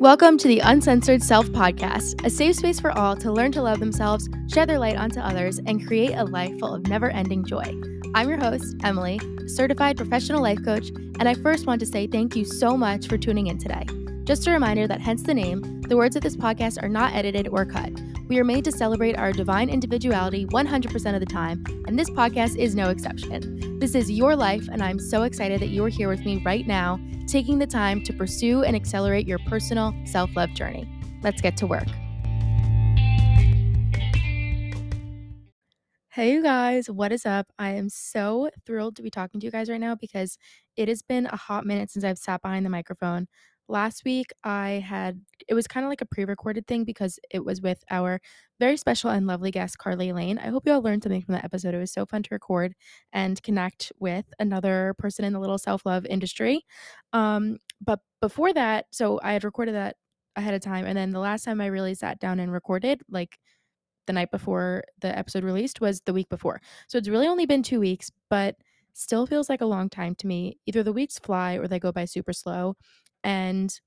Welcome to the Uncensored Self Podcast, a safe space for all to learn to love themselves, shed their light onto others, and create a life full of never ending joy. I'm your host, Emily, certified professional life coach, and I first want to say thank you so much for tuning in today. Just a reminder that, hence the name, the words of this podcast are not edited or cut. We are made to celebrate our divine individuality 100% of the time, and this podcast is no exception. This is your life, and I'm so excited that you are here with me right now, taking the time to pursue and accelerate your personal self love journey. Let's get to work. Hey, you guys, what is up? I am so thrilled to be talking to you guys right now because it has been a hot minute since I've sat behind the microphone last week I had it was kind of like a pre-recorded thing because it was with our very special and lovely guest Carly Lane. I hope you all learned something from that episode. It was so fun to record and connect with another person in the little self-love industry. Um, but before that, so I had recorded that ahead of time and then the last time I really sat down and recorded like the night before the episode released was the week before. So it's really only been 2 weeks, but still feels like a long time to me. Either the weeks fly or they go by super slow and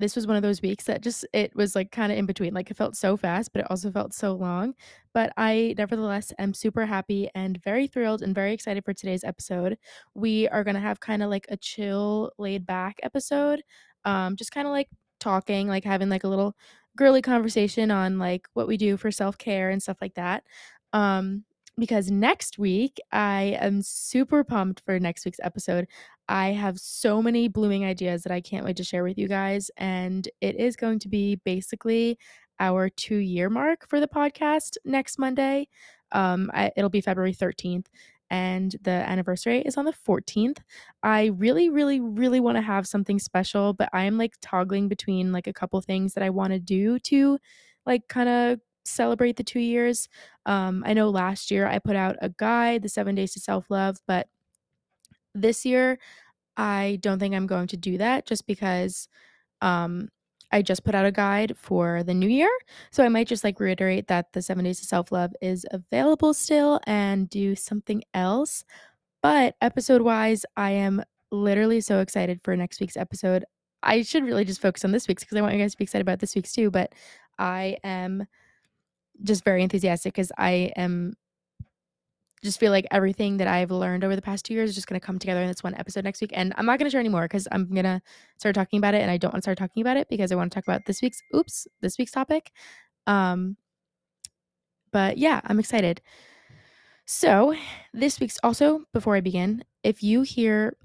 this was one of those weeks that just it was like kind of in between like it felt so fast but it also felt so long but i nevertheless am super happy and very thrilled and very excited for today's episode we are going to have kind of like a chill laid back episode um just kind of like talking like having like a little girly conversation on like what we do for self-care and stuff like that um because next week I am super pumped for next week's episode. I have so many blooming ideas that I can't wait to share with you guys. And it is going to be basically our two year mark for the podcast next Monday. Um, I, it'll be February 13th, and the anniversary is on the 14th. I really, really, really want to have something special, but I am like toggling between like a couple things that I want to do to like kind of celebrate the two years. Um, I know last year I put out a guide, the seven days to self love, but this year I don't think I'm going to do that just because um, I just put out a guide for the new year. So I might just like reiterate that the seven days of self love is available still and do something else. But episode wise, I am literally so excited for next week's episode. I should really just focus on this week's because I want you guys to be excited about this week's too. But I am just very enthusiastic because I am just feel like everything that I've learned over the past two years is just going to come together in this one episode next week. And I'm not going to share anymore because I'm going to start talking about it. And I don't want to start talking about it because I want to talk about this week's, oops, this week's topic. Um, but yeah, I'm excited. So, this week's also, before I begin, if you hear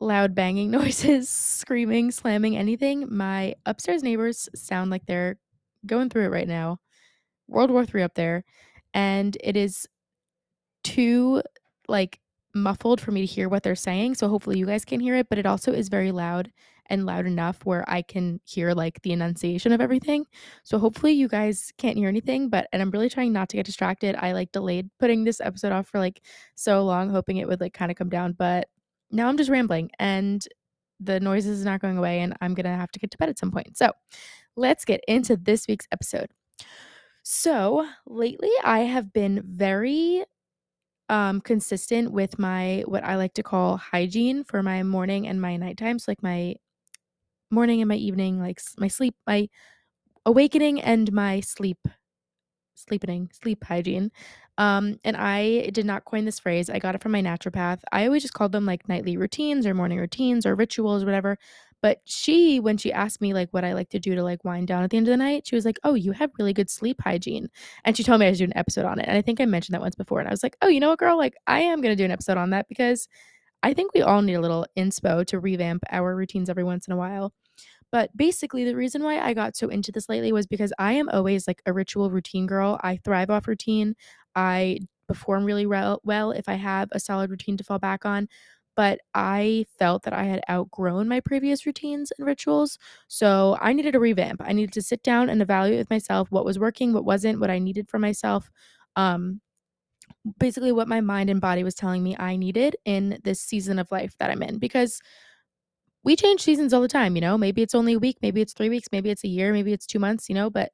loud banging noises, screaming, slamming, anything, my upstairs neighbors sound like they're going through it right now. World War Three up there, and it is too like muffled for me to hear what they're saying. So hopefully you guys can hear it, but it also is very loud and loud enough where I can hear like the enunciation of everything. So hopefully you guys can't hear anything, but and I'm really trying not to get distracted. I like delayed putting this episode off for like so long hoping it would like kind of come down, but now I'm just rambling and the noise is not going away and I'm going to have to get to bed at some point. So, let's get into this week's episode. So, lately I have been very um consistent with my what I like to call hygiene for my morning and my nighttime. So like my morning and my evening, like my sleep, my awakening and my sleep sleeping, sleep hygiene. Um, and I did not coin this phrase. I got it from my naturopath. I always just called them like nightly routines or morning routines or rituals, whatever. But she, when she asked me like what I like to do to like wind down at the end of the night, she was like, "Oh, you have really good sleep hygiene," and she told me I should do an episode on it. And I think I mentioned that once before, and I was like, "Oh, you know what, girl? Like, I am gonna do an episode on that because I think we all need a little inspo to revamp our routines every once in a while." But basically, the reason why I got so into this lately was because I am always like a ritual routine girl. I thrive off routine. I perform really well, well if I have a solid routine to fall back on. But I felt that I had outgrown my previous routines and rituals. So I needed a revamp. I needed to sit down and evaluate with myself what was working, what wasn't, what I needed for myself. Um, basically, what my mind and body was telling me I needed in this season of life that I'm in. Because we change seasons all the time, you know. Maybe it's only a week, maybe it's 3 weeks, maybe it's a year, maybe it's 2 months, you know, but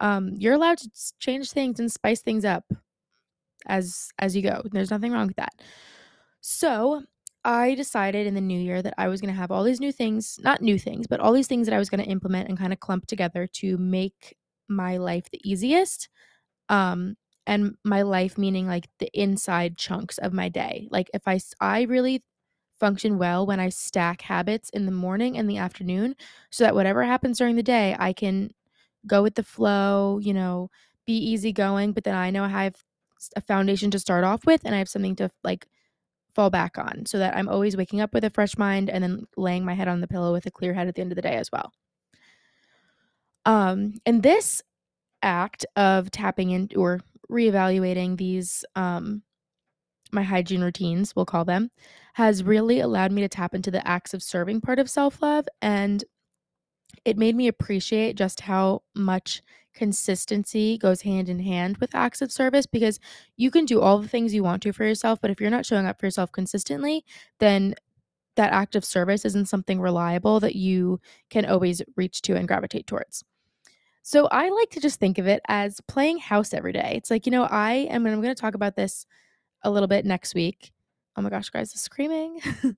um you're allowed to change things and spice things up as as you go. There's nothing wrong with that. So, I decided in the new year that I was gonna have all these new things not new things, but all these things that I was gonna implement and kinda clump together to make my life the easiest, um, and my life meaning, like, the inside chunks of my day. Like, if I I really function well when I stack habits in the morning and the afternoon so that whatever happens during the day, I can go with the flow, you know, be easygoing, but then I know I have a foundation to start off with, and I have something to, like, fall back on so that I'm always waking up with a fresh mind and then laying my head on the pillow with a clear head at the end of the day as well. Um, and this act of tapping in or reevaluating these, um my hygiene routines, we'll call them, has really allowed me to tap into the acts of serving part of self-love, and it made me appreciate just how much consistency goes hand in hand with acts of service because you can do all the things you want to for yourself, but if you're not showing up for yourself consistently, then that act of service isn't something reliable that you can always reach to and gravitate towards. So I like to just think of it as playing house every day. It's like, you know, I am and I'm gonna talk about this a little bit next week. Oh my gosh, guys, screaming.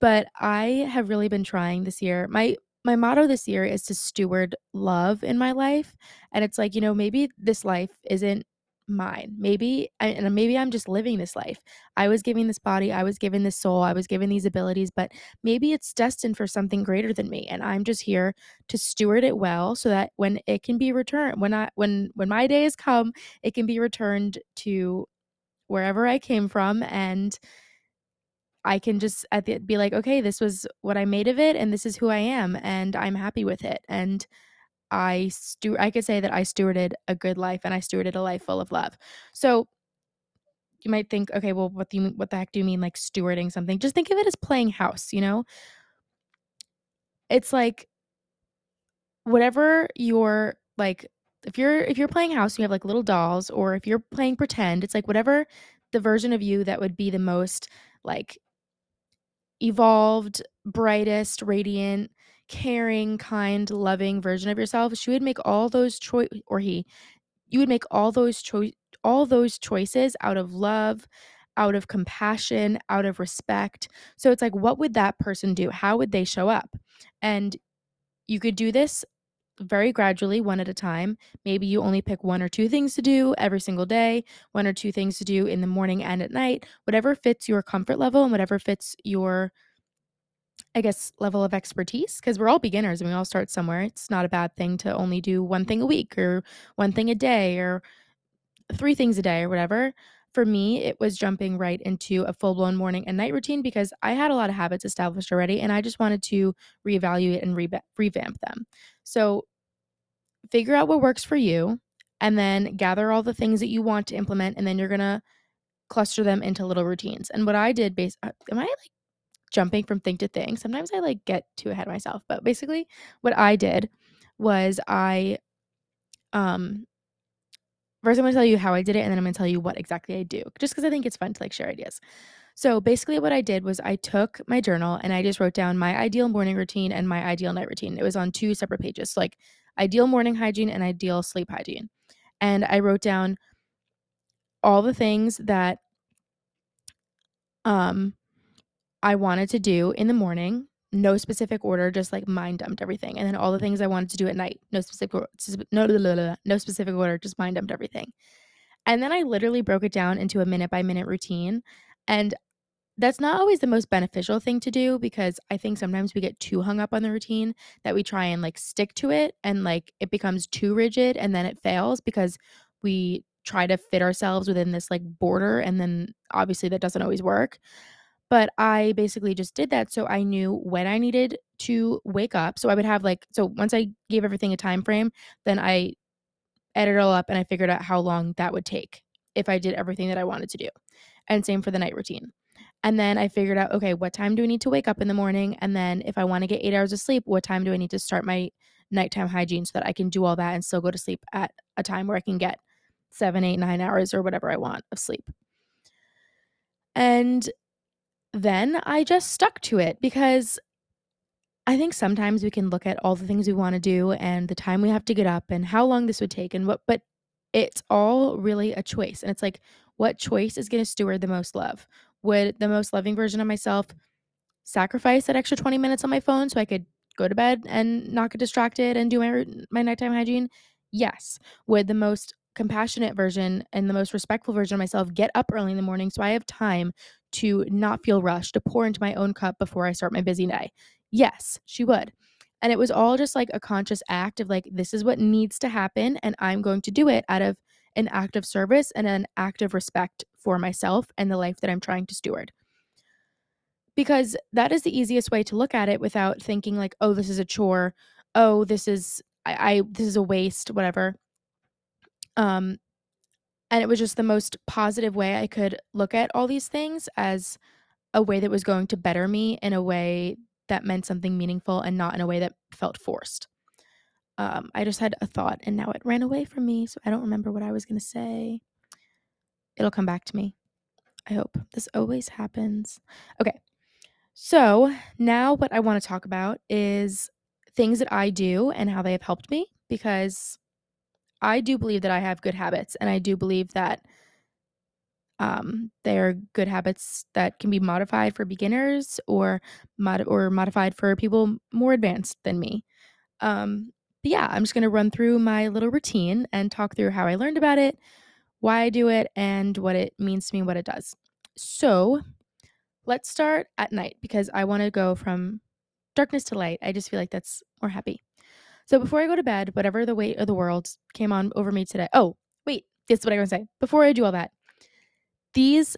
But I have really been trying this year. My my motto this year is to steward love in my life, and it's like, you know, maybe this life isn't mine. Maybe and maybe I'm just living this life. I was given this body, I was given this soul, I was given these abilities, but maybe it's destined for something greater than me, and I'm just here to steward it well so that when it can be returned when I when when my day has come, it can be returned to wherever I came from, and I can just at the be like, "Okay, this was what I made of it, and this is who I am, and I'm happy with it." And I stew I could say that I stewarded a good life, and I stewarded a life full of love. So you might think, "Okay, well, what do you what the heck do you mean, like, stewarding something?" Just think of it as playing house, you know? It's like whatever you're like, if you're if you're playing house, you have, like, little dolls, or if you're playing pretend, it's like whatever the version of you that would be the most, like evolved, brightest, radiant, caring, kind, loving version of yourself, she would make all those choice or he, you would make all those choice all those choices out of love, out of compassion, out of respect. So it's like, what would that person do? How would they show up? And you could do this very gradually, one at a time. Maybe you only pick 1 or 2 things to do every single day, 1 or 2 things to do in the morning and at night, whatever fits your comfort level and whatever fits your, I guess, level of expertise. Because we're all beginners and we all start somewhere. It's not a bad thing to only do 1 thing a week or 1 thing a day or 3 things a day or whatever. For me, it was jumping right into a full-blown morning and night routine because I had a lot of habits established already, and I just wanted to reevaluate and reva revamp them. So, figure out what works for you, and then gather all the things that you want to implement, and then you're gonna cluster them into little routines. And what I did base uh, am I, like, jumping from thing to thing? Sometimes I, like, get too ahead of myself, but basically what I did was I, um First, I'm gonna tell you how I did it, and then I'm gonna tell you what exactly I do, just because I think it's fun to, like, share ideas. So, basically what I did was I took my journal and I just wrote down my ideal morning routine and my ideal night routine. It was on 2 separate pages, like, ideal morning hygiene and ideal sleep hygiene. And I wrote down all the things that, um, I wanted to do in the morning, no specific order, just, like, mind dumped everything, and then all the things I wanted to do at night, no specific no no specific order, just mind dumped everything. And then I literally broke it down into a minute by minute routine, and that's not always the most beneficial thing to do because I think sometimes we get too hung up on the routine that we try and, like, stick to it and, like, it becomes too rigid and then it fails because we try to fit ourselves within this, like, border, and then obviously that doesn't always work. But I basically just did that so I knew when I needed to wake up. So I would have, like so once I gave everything a time frame, then I added it all up and I figured out how long that would take if I did everything that I wanted to do. And same for the night routine. And then I figured out, okay, what time do I need to wake up in the morning? And then if I want to get eight hours of sleep, what time do I need to start my nighttime hygiene so that I can do all that and still go to sleep at a time where I can get seven, eight, nine hours or whatever I want of sleep. And then I just stuck to it because I think sometimes we can look at all the things we wanna do and the time we have to get up and how long this would take and what but it's all really a choice, and it's like, what choice is gonna steward the most love? Would the most loving version of myself sacrifice that extra 20 minutes on my phone so I could go to bed and not get distracted and do my my nighttime hygiene? Yes. Would the most compassionate version and the most respectful version of myself get up early in the morning so I have time to not feel rushed, to pour into my own cup before I start my busy day? Yes, she would. And it was all just like a conscious act of like, this is what needs to happen, and I'm going to do it out of an act of service and an act of respect for myself and the life that I'm trying to steward. Because that is the easiest way to look at it without thinking like, oh, this is a chore. Oh, this is I, I this is a waste, whatever. Um, and it was just the most positive way I could look at all these things as a way that was going to better me in a way that meant something meaningful and not in a way that felt forced. Um, I just had a thought and now it ran away from me, so I don't remember what I was going to say. It'll come back to me. I hope. This always happens. Okay. So, now what I want to talk about is things that I do and how they have helped me because I do believe that I have good habits and I do believe that um, they're good habits that can be modified for beginners or mod- or modified for people more advanced than me. Um, but yeah, I'm just going to run through my little routine and talk through how I learned about it, why I do it, and what it means to me, what it does. So, let's start at night because I want to go from darkness to light. I just feel like that's more happy. So before I go to bed, whatever the weight of the world came on over me today. Oh, wait, this is what I want to say. Before I do all that, these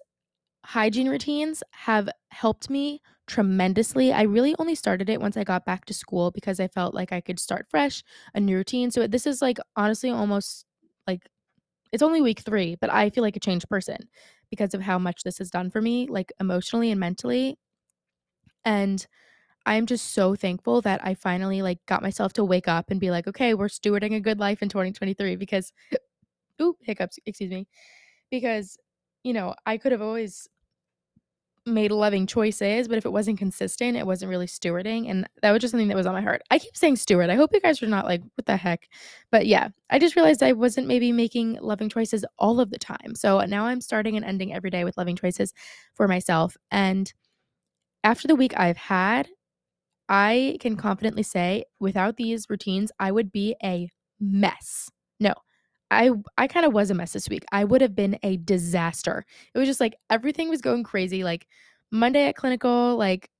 hygiene routines have helped me tremendously. I really only started it once I got back to school because I felt like I could start fresh, a new routine. So this is like honestly almost like it's only week 3, but I feel like a changed person because of how much this has done for me like emotionally and mentally. And I'm just so thankful that I finally like got myself to wake up and be like, okay, we're stewarding a good life in 2023 because ooh, hiccups, excuse me. Because, you know, I could have always made loving choices, but if it wasn't consistent, it wasn't really stewarding. And that was just something that was on my heart. I keep saying steward. I hope you guys are not like, what the heck? But yeah, I just realized I wasn't maybe making loving choices all of the time. So now I'm starting and ending every day with loving choices for myself. And after the week I've had, I can confidently say without these routines, I would be a mess. No, I I kind of was a mess this week. I would have been a disaster. It was just like everything was going crazy. Like Monday at clinical, like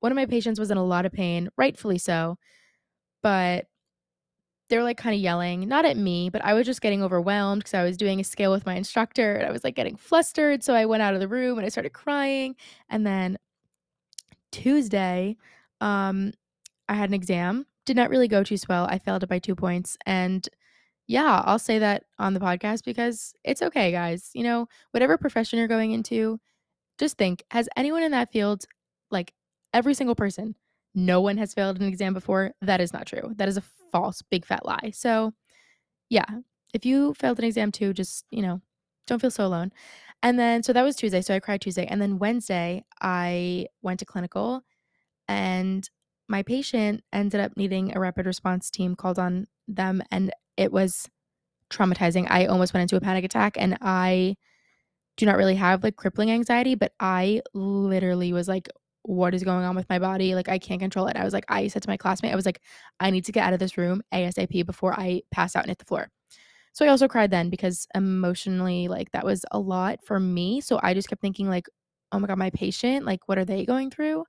one of my patients was in a lot of pain, rightfully so. But they're like kind of yelling, not at me, but I was just getting overwhelmed because I was doing a scale with my instructor and I was like getting flustered. So I went out of the room and I started crying. And then Tuesday, um, I had an exam, did not really go too well. I failed it by two points. And yeah, I'll say that on the podcast because it's okay, guys. You know, whatever profession you're going into, just think has anyone in that field, like every single person, no one has failed an exam before? That is not true. That is a false, big fat lie. So, yeah, if you failed an exam too, just, you know, don't feel so alone. And then, so that was Tuesday. So I cried Tuesday. And then Wednesday, I went to clinical and my patient ended up needing a rapid response team called on them and it was traumatizing. I almost went into a panic attack and I do not really have like crippling anxiety, but I literally was like, what is going on with my body? Like, I can't control it. I was like, I said to my classmate, I was like, I need to get out of this room ASAP before I pass out and hit the floor. So I also cried then because emotionally, like, that was a lot for me. So I just kept thinking, like, oh my God, my patient, like, what are they going through?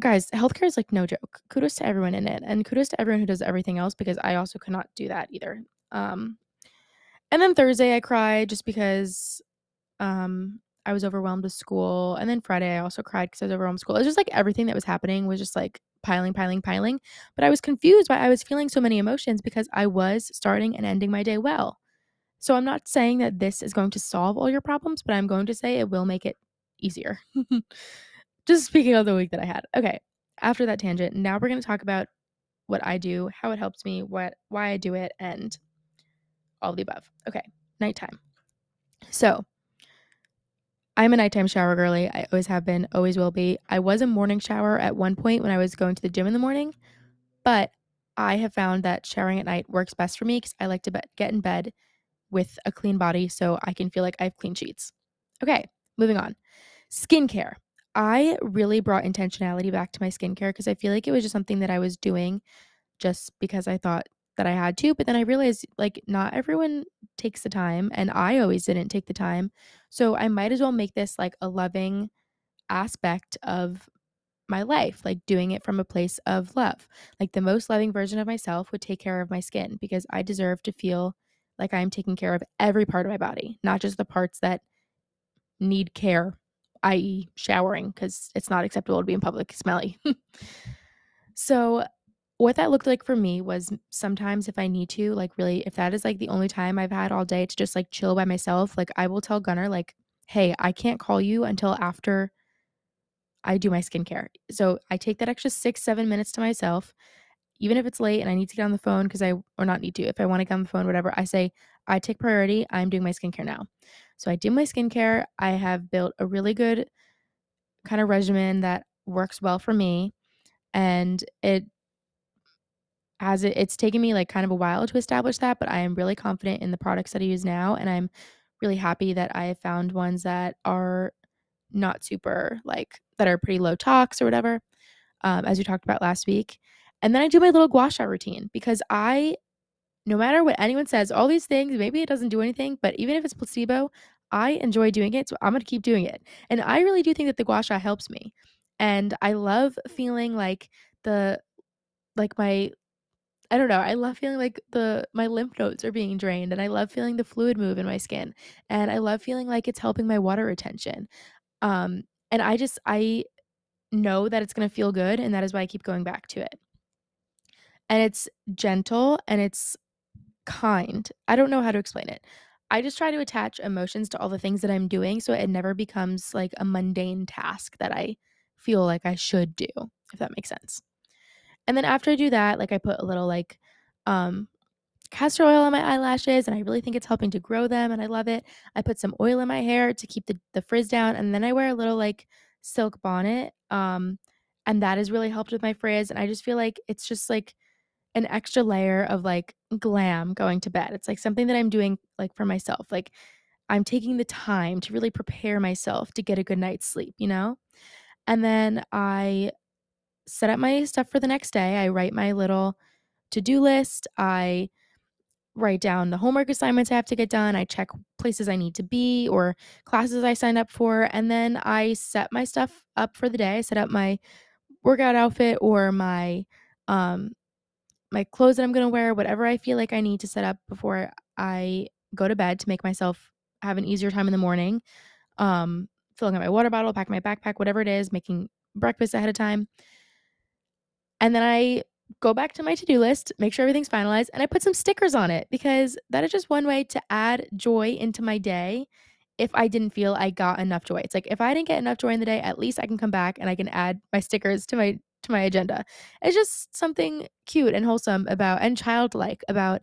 Guys, healthcare is like no joke. Kudos to everyone in it, and kudos to everyone who does everything else because I also could not do that either. Um, and then Thursday I cried just because um I was overwhelmed with school, and then Friday I also cried because I was overwhelmed with school. It was just like everything that was happening was just like piling, piling, piling. But I was confused why I was feeling so many emotions because I was starting and ending my day well. So I'm not saying that this is going to solve all your problems, but I'm going to say it will make it easier. just speaking of the week that I had. Okay, after that tangent, now we're going to talk about what I do, how it helps me, what why I do it, and all the above. Okay, nighttime. So, I'm a nighttime shower girly. I always have been, always will be. I was a morning shower at one point when I was going to the gym in the morning, but I have found that showering at night works best for me because I like to be- get in bed with a clean body so I can feel like I have clean sheets. Okay, moving on. Skincare. I really brought intentionality back to my skincare because I feel like it was just something that I was doing just because I thought that I had to. But then I realized like not everyone takes the time, and I always didn't take the time. So I might as well make this like a loving aspect of my life, like doing it from a place of love. Like the most loving version of myself would take care of my skin because I deserve to feel like I'm taking care of every part of my body, not just the parts that need care, i.e., showering, because it's not acceptable to be in public smelly. so, what that looked like for me was sometimes if I need to, like really, if that is like the only time I've had all day to just like chill by myself, like I will tell Gunnar, like, hey, I can't call you until after I do my skincare. So I take that extra six, seven minutes to myself, even if it's late and I need to get on the phone because I, or not need to, if I want to get on the phone, whatever, I say, I take priority. I'm doing my skincare now. So I do my skincare. I have built a really good kind of regimen that works well for me. And it has it, it's taken me like kind of a while to establish that, but I am really confident in the products that I use now. And I'm really happy that I have found ones that are not super like that are pretty low tox or whatever, um, as we talked about last week. And then I do my little gua sha routine because I, no matter what anyone says, all these things, maybe it doesn't do anything, but even if it's placebo, I enjoy doing it. So I'm going to keep doing it. And I really do think that the gua sha helps me. And I love feeling like the, like my, I don't know. I love feeling like the my lymph nodes are being drained and I love feeling the fluid move in my skin. And I love feeling like it's helping my water retention. Um, and I just I know that it's going to feel good and that is why I keep going back to it. And it's gentle and it's kind. I don't know how to explain it. I just try to attach emotions to all the things that I'm doing so it never becomes like a mundane task that I feel like I should do, if that makes sense. And then after I do that, like I put a little like um castor oil on my eyelashes and I really think it's helping to grow them and I love it. I put some oil in my hair to keep the, the frizz down and then I wear a little like silk bonnet. Um, and that has really helped with my frizz. And I just feel like it's just like an extra layer of like glam going to bed. It's like something that I'm doing like for myself. Like I'm taking the time to really prepare myself to get a good night's sleep, you know? And then I set up my stuff for the next day. I write my little to do list. I write down the homework assignments I have to get done. I check places I need to be or classes I signed up for. And then I set my stuff up for the day. I set up my workout outfit or my um my clothes that I'm going to wear, whatever I feel like I need to set up before I go to bed to make myself have an easier time in the morning. Um filling up my water bottle, packing my backpack, whatever it is, making breakfast ahead of time. And then I go back to my to do list, make sure everything's finalized, and I put some stickers on it because that is just one way to add joy into my day if I didn't feel I got enough joy. It's like if I didn't get enough joy in the day, at least I can come back and I can add my stickers to my to my agenda. It's just something cute and wholesome about and childlike about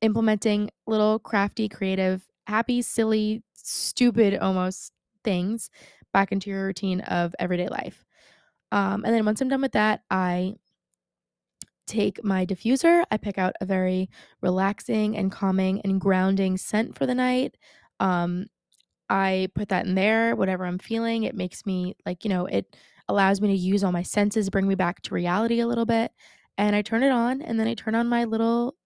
implementing little crafty, creative, happy, silly, stupid almost things back into your routine of everyday life. Um, and then once I'm done with that, I take my diffuser. I pick out a very relaxing and calming and grounding scent for the night. Um, I put that in there, whatever I'm feeling. It makes me like, you know, it allows me to use all my senses, bring me back to reality a little bit. And I turn it on and then I turn on my little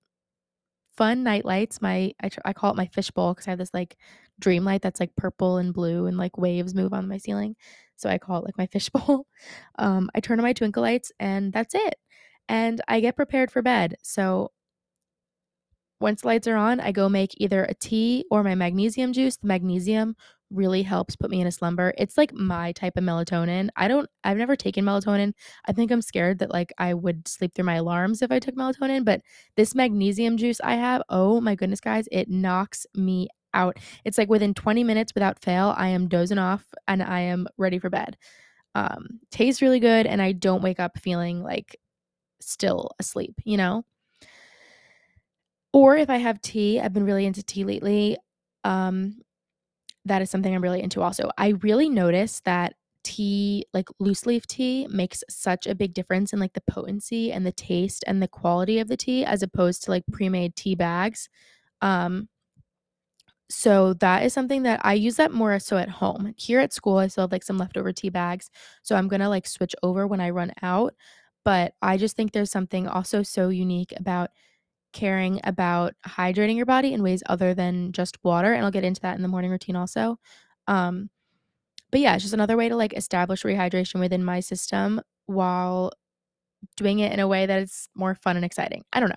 fun night lights. My I, tr- I call it my fishbowl because I have this like dream light that's like purple and blue and like waves move on my ceiling. So I call it like my fishbowl. Um, I turn on my twinkle lights and that's it and I get prepared for bed. So once the lights are on, I go make either a tea or my magnesium juice. The magnesium really helps put me in a slumber. It's like my type of melatonin. I don't I've never taken melatonin. I think I'm scared that like I would sleep through my alarms if I took melatonin, but this magnesium juice I have, oh my goodness guys, it knocks me out. It's like within 20 minutes without fail, I am dozing off and I am ready for bed. Um tastes really good and I don't wake up feeling like still asleep, you know? Or if I have tea, I've been really into tea lately. Um, that is something I'm really into also. I really notice that tea, like loose leaf tea, makes such a big difference in like the potency and the taste and the quality of the tea as opposed to like pre made tea bags. Um, So that is something that I use that more so at home. Here at school, I still have, like, some leftover tea bags, so I'm gonna, like, switch over when I run out, but I just think there's something also so unique about caring about hydrating your body in ways other than just water, and I'll get into that in the morning routine also. Um, but yeah, it's just another way to, like, establish rehydration within my system while doing it in a way that is more fun and exciting. I don't know.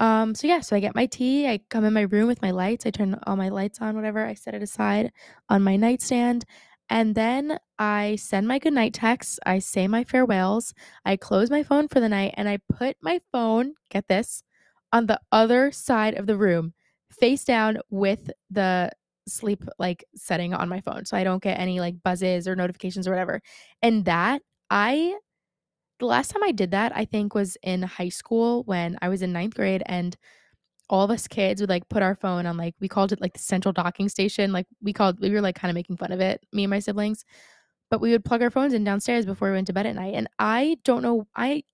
Um, so yeah, so I get my tea, I come in my room with my lights, I turn all my lights on, whatever, I set it aside on my nightstand, and then I send my goodnight texts, I say my farewells, I close my phone for the night, and I put my phone, get this, on the other side of the room, face down with the sleep like setting on my phone so I don't get any like buzzes or notifications or whatever. And that I the last time I did that, I think, was in high school when I was in ninth grade, and all of us kids would, like, put our phone on, like we called it, like, the central docking station, like, we called we were, like, kinda making fun of it, me and my siblings, but we would plug our phones in downstairs before we went to bed at night, and I don't know I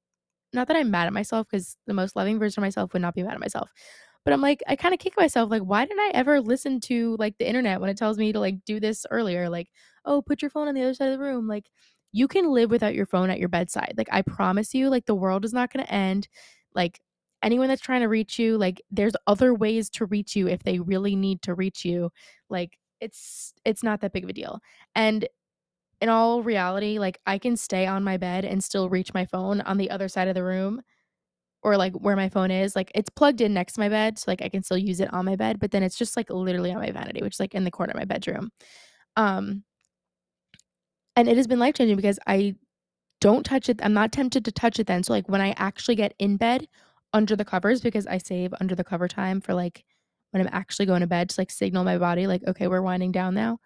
not that I'm mad at myself, because the most loving version of myself would not be mad at myself, but I'm like I kinda kick myself, like, "Why didn't I ever listen to, like, the internet when it tells me to, like, do this earlier?" Like, "Oh, put your phone on the other side of the room," like, you can live without your phone at your bedside, like, I promise you, like, the world is not gonna end, like, anyone that's trying to reach you, like, there's other ways to reach you if they really need to reach you, like, it's it's not that big of a deal, and in all reality, like, I can stay on my bed and still reach my phone on the other side of the room or, like, where my phone is, like, it's plugged in next to my bed, so, like, I can still use it on my bed, but then it's just, like, literally on my vanity, which is, like, in the corner of my bedroom. Um and it has been life changing because I don't touch it I'm not tempted to touch it then, so, like, when I actually get in bed under the covers because I save under the cover time for, like, when I'm actually going to bed to, like, signal my body, like, "Okay, we're winding down now."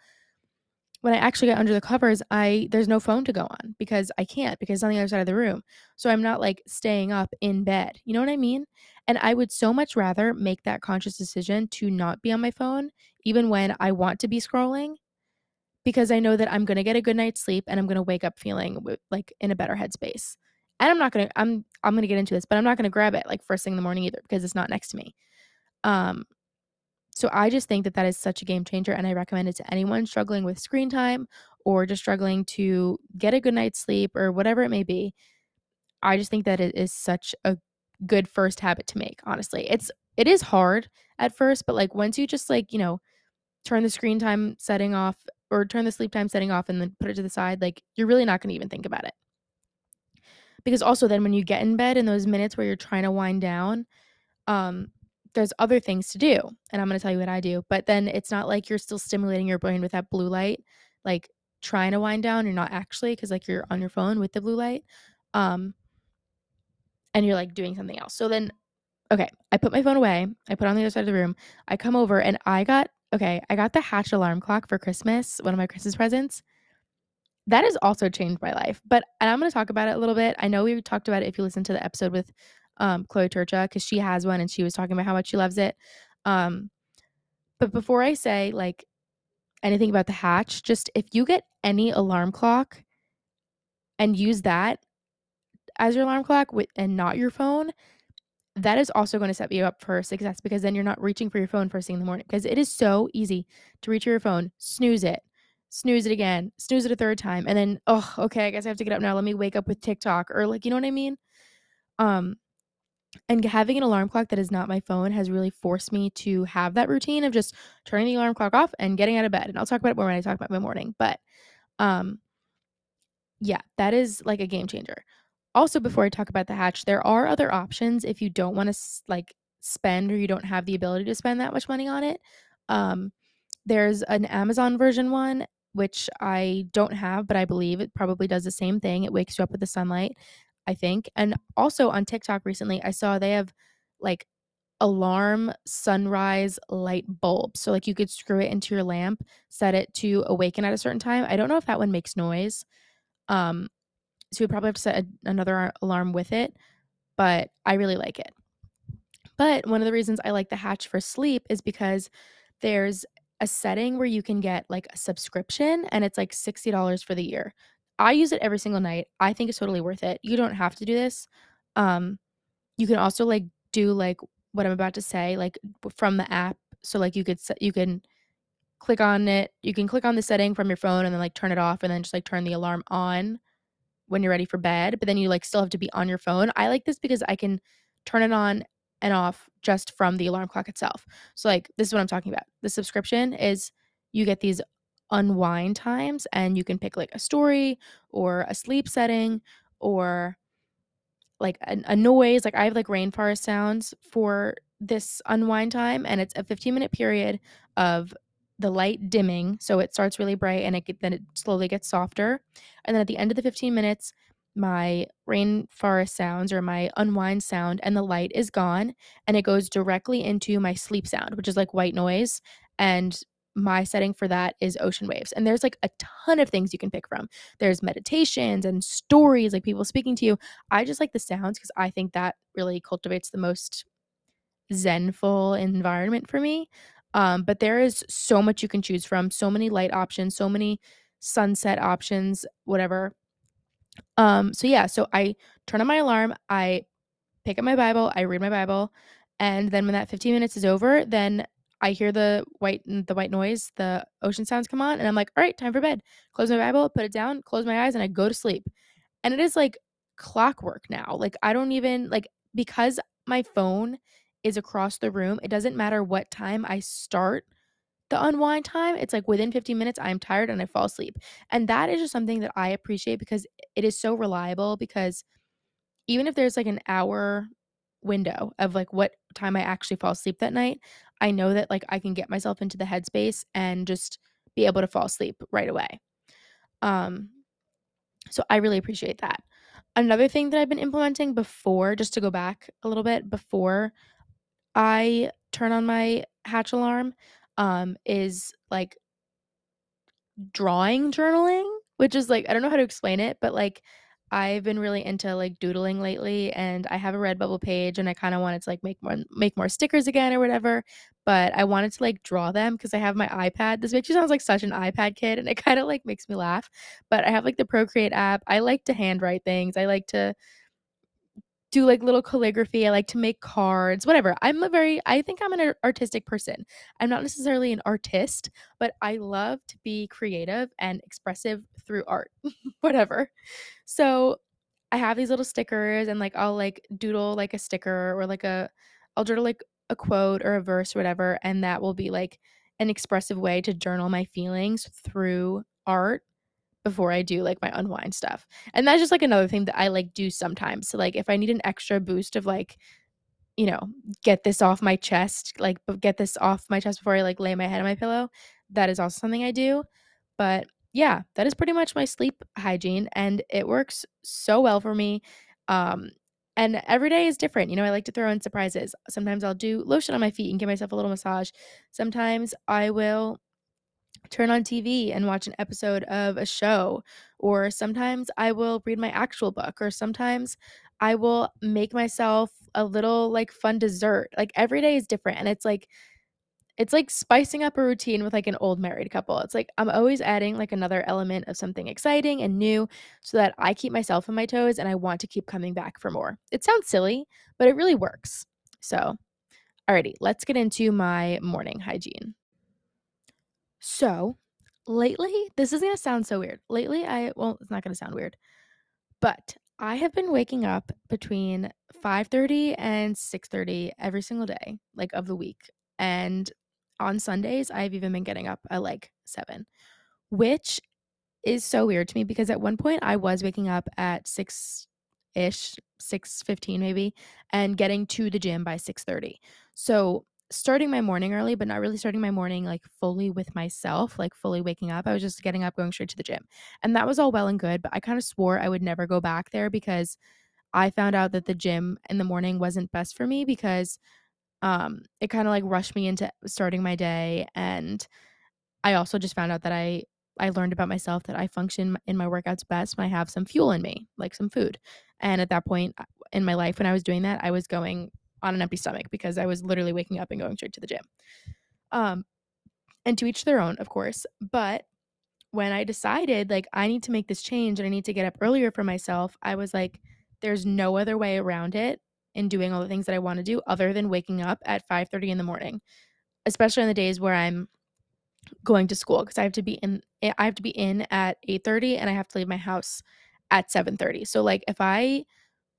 When I actually get under the covers, I there's no phone to go on because I can't because it's on the other side of the room, so I'm not, like, staying up in bed, you know what I mean? And I would so much rather make that conscious decision to not be on my phone even when I want to be scrolling because I know that I'm gonna get a good night's sleep and I'm gonna wake up feeling like, in a better headspace. And I'm not gonna I'm I'm gonna get into this, but I'm not gonna grab it, like, first thing in the morning either because it's not next to me. Um, so I just think that that is such a game changer, and I recommend it to anyone struggling with screen time or just struggling to get a good night's sleep or whatever it may be. I just think that it is such a good first habit to make, honestly. It's it is hard at first, but, like, once you just, like, you know, turn the screen time setting off or turn the sleep time setting off and then put it to the side, like, you're really not gonna even think about it. Because also then when you get in bed in those minutes where you're trying to wind down, um, there's other things to do, and I'm gonna tell you what I do, but then it's not like you're still stimulating your brain with that blue light, like, trying to wind down, you're not actually, because like, you're on your phone with the blue light, um and you're, like, doing something else. So then okay, I put my phone away, I put on the other side of the room, I come over and I got okay, I got the Hatch alarm clock for Christmas, one of my Christmas presents. That has also changed my life, but and I'm gonna talk about it a little bit. I know we talked about it if you listen to the episode with, um, Chloe Turcha 'cause she has one and she was talking about how much she loves it. Um, but before I say, like, anything about the Hatch, just if you get any alarm clock and use that as your alarm clock with and not your phone, that is also gonna set you up for success because then you're not reaching for your phone first thing in the morning because it is so easy to reach for your phone, snooze it, snooze it again, snooze it a 3rd time, and then, oh okay, I guess I have to get up now, let me wake up with TikTok," or, like, you know what I mean? Um, and having an alarm clock that is not my phone has really forced me to have that routine of just turning the alarm clock off and getting out of bed, and I'll talk about it more when I talk about my morning, but, um yeah, that is, like, a game changer. Also, before I talk about the Hatch, there are other options if you don't wanna like, spend or you don't have the ability to spend that much money on it. Um, there's an Amazon version one, which I don't have, but I believe it probably does the same thing, it wakes you up with the sunlight, I think, and also on TikTok recently, I saw they have, like, alarm sunrise light bulbs, so, like, you could screw it into your lamp, set it to awaken at a certain time. I don't know if that one makes noise, um, so you probably have to set a another alarm with it, but I really like it. But one of the reasons I like the Hatch for sleep is because there's a setting where you can get, like, a subscription, and it's, like, $60 for the year. I use it every single night, I think it's totally worth it. You don't have to do this. Um, you can also, like, do, like, what I'm about to say, like, from the app So like you could you can click on it. You can click on the setting from your phone and then like turn it off and then just like turn the alarm on when you're ready for bed, but then you like still have to be on your phone. I like this because I can turn it on and off just from the alarm clock itself. So like this is what I'm talking about. The subscription is you get these unwind times and you can pick like a story or a sleep setting or like a, a noise. Like I have like rainforest sounds for this unwind time and it's a 15 minute period of the light dimming so it starts really bright and it then it slowly gets softer and then at the end of the 15 minutes my rainforest sounds or my unwind sound and the light is gone and it goes directly into my sleep sound which is like white noise and my setting for that is ocean waves and there's like a ton of things you can pick from. There's meditations and stories like people speaking to you. I just like the sounds because i think that really cultivates the most zenful environment for me. Um, but there is so much you can choose from, so many light options, so many sunset options, whatever. Um, so yeah, so I turn on my alarm, I pick up my Bible, I read my Bible, and then when that 15 minutes is over, then I hear the white the white noise, the ocean sounds come on, and I'm like, all right, time for bed. Close my Bible, put it down, close my eyes, and I go to sleep. And it is like clockwork now. Like I don't even like because my phone is across the room. It doesn't matter what time I start the unwind time. It's like within 15 minutes, I'm tired and I fall asleep. And that is just something that I appreciate because it is so reliable. Because even if there's like an hour window of like what time I actually fall asleep that night, I know that like I can get myself into the headspace and just be able to fall asleep right away. Um, so I really appreciate that. Another thing that I've been implementing before, just to go back a little bit, before I turn on my Hatch alarm, um, is like drawing journaling, which is like I don't know how to explain it, but like I've been really into like doodling lately and I have a Redbubble page and I kind of wanted to like make more make more stickers again or whatever, but I wanted to like draw them because I have my iPad. This makes you sounds like such an iPad kid and it kind of like makes me laugh. But I have like the Procreate app. I like to handwrite things. I like to do like little calligraphy. I like to make cards, whatever. I'm a very, I think I'm an artistic person. I'm not necessarily an artist, but I love to be creative and expressive through art, whatever. So I have these little stickers and like I'll like doodle like a sticker or like a, I'll doodle like a quote or a verse or whatever. And that will be like an expressive way to journal my feelings through art before I do like my unwind stuff. And that's just like another thing that I like do sometimes. So like if I need an extra boost of like you know, get this off my chest, like get this off my chest before I like lay my head on my pillow, that is also something I do. But yeah, that is pretty much my sleep hygiene and it works so well for me. Um and every day is different. You know, I like to throw in surprises. Sometimes I'll do lotion on my feet and give myself a little massage. Sometimes I will turn on TV and watch an episode of a show, or sometimes I will read my actual book, or sometimes I will make myself a little like fun dessert. Like every day is different. And it's like, it's like spicing up a routine with like an old married couple. It's like I'm always adding like another element of something exciting and new so that I keep myself on my toes and I want to keep coming back for more. It sounds silly, but it really works. So, alrighty, let's get into my morning hygiene. So, lately, this is going to sound so weird. Lately, I, well, it's not going to sound weird, but I have been waking up between 5:30 and 6:30 every single day, like of the week. And on Sundays, I've even been getting up at like 7, which is so weird to me because at one point I was waking up at 6 ish, 6:15 maybe, and getting to the gym by 6:30. So, starting my morning early, but not really starting my morning like fully with myself, like fully waking up. I was just getting up, going straight to the gym. And that was all well and good, but I kind of swore I would never go back there because I found out that the gym in the morning wasn't best for me because um it kind of like rushed me into starting my day and I also just found out that I I learned about myself that I function in my workouts best when I have some fuel in me, like some food. And at that point uh, in my life when I was doing that, I was going on an empty stomach because I was literally waking up and going straight to the gym. Um, and to each their own, of course. But when I decided like I need to make this change and I need to get up earlier for myself, I was like, there's no other way around it in doing all the things that I want to do other than waking up at 5:30 in the morning. especially on the days where I'm going to school because I have to be in I have to be in at 8:30 and I have to leave my house at 7:30. So like if I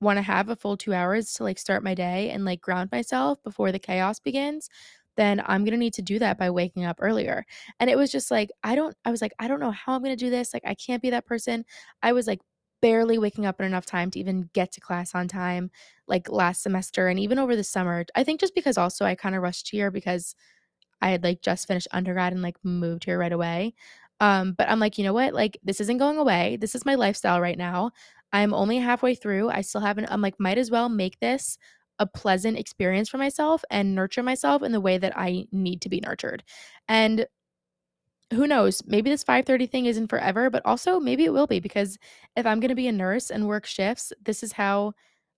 want to have a full 2 hours to like start my day and like ground myself before the chaos begins, then I'm going to need to do that by waking up earlier. And it was just like I don't I was like I don't know how I'm going to do this. Like I can't be that person. I was like barely waking up in enough time to even get to class on time like last semester and even over the summer. I think just because also I kind of rushed here because I had like just finished undergrad and like moved here right away. Um, but I'm like, you know what? Like, this isn't going away. This is my lifestyle right now. I'm only halfway through. I still haven't, I'm like, might as well make this a pleasant experience for myself and nurture myself in the way that I need to be nurtured. And who knows, maybe this 5:30 thing isn't forever, but also maybe it will be because if I'm going to be a nurse and work shifts, this is how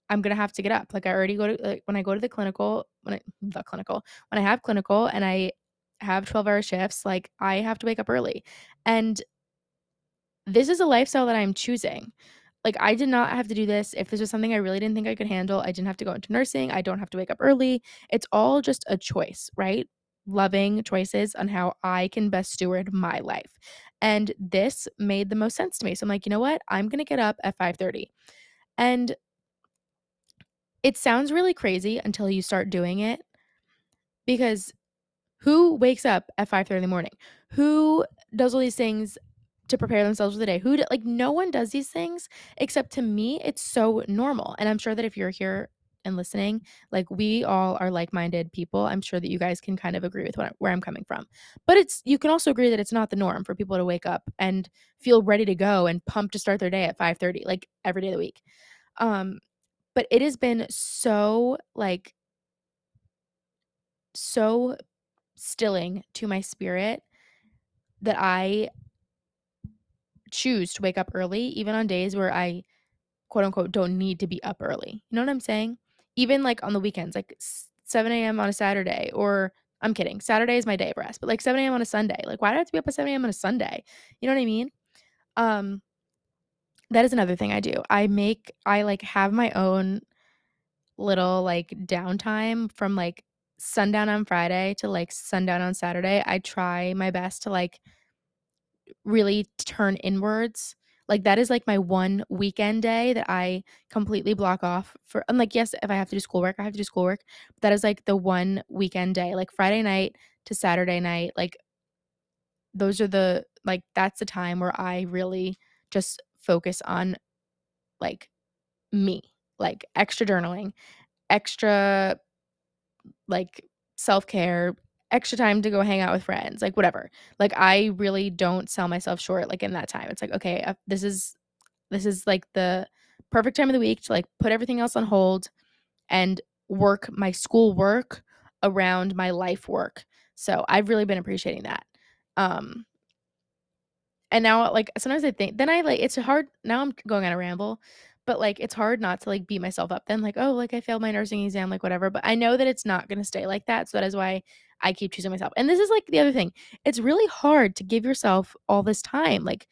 I'm gonna have to get up. Like I already go to like when I go to the clinical, when I the clinical, when I have clinical and I have 12 hour shifts, like I have to wake up early. And this is a lifestyle that I'm choosing. Like I did not have to do this if this was something I really didn't think I could handle. I didn't have to go into nursing. I don't have to wake up early. It's all just a choice, right? Loving choices on how I can best steward my life. And this made the most sense to me. So I'm like, you know what? I'm going to get up at 5:30. And it sounds really crazy until you start doing it because who wakes up at 5:30 in the morning? Who does all these things to prepare themselves for the day? Who do, like no one does these things except to me it's so normal. And I'm sure that if you're here and listening, like we all are like-minded people. I'm sure that you guys can kind of agree with what, where I'm coming from. But it's you can also agree that it's not the norm for people to wake up and feel ready to go and pumped to start their day at 5:30 like every day of the week. Um but it has been so like so stilling to my spirit that I choose to wake up early, even on days where I quote unquote don't need to be up early. You know what I'm saying? Even like on the weekends, like 7 a.m. on a Saturday, or I'm kidding, Saturday is my day of rest, but like 7 a.m. on a Sunday. Like, why do I have to be up at 7 a.m. on a Sunday? You know what I mean? Um, that is another thing I do. I make I like have my own little like downtime from like sundown on Friday to like sundown on Saturday. I try my best to like really turn inwards. Like that is like my one weekend day that I completely block off for. I'm like, yes, if I have to do schoolwork, I have to do schoolwork. But that is like the one weekend day, like Friday night to Saturday night. Like those are the like that's the time where I really just focus on like me, like extra journaling, extra like self-care, extra time to go hang out with friends, like whatever. Like I really don't sell myself short like in that time. It's like, okay, uh, this is this is like the perfect time of the week to like put everything else on hold and work my school work around my life work. So I've really been appreciating that. Um and now like sometimes I think then I like it's hard now I'm going on a ramble, but like it's hard not to like beat myself up then like oh like I failed my nursing exam like whatever, but I know that it's not going to stay like that, so that is why I keep choosing myself. And this is like the other thing. It's really hard to give yourself all this time. Like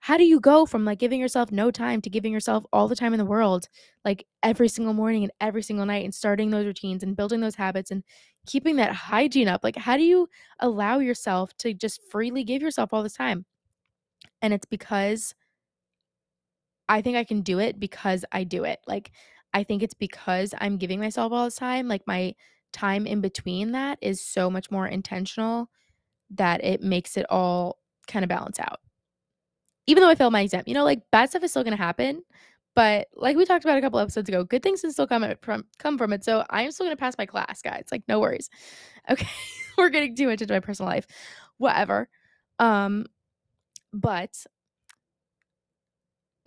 how do you go from like giving yourself no time to giving yourself all the time in the world like every single morning and every single night and starting those routines and building those habits and keeping that hygiene up like how do you allow yourself to just freely give yourself all this time and it's because I think I can do it because I do it. Like, I think it's because I'm giving myself all this time. Like, my time in between that is so much more intentional that it makes it all kind of balance out. Even though I failed my exam, you know, like bad stuff is still going to happen. But like we talked about a couple episodes ago, good things can still come from come from it. So I am still gonna pass my class, guys. Like no worries. Okay, we're getting too much into my personal life. Whatever. Um, but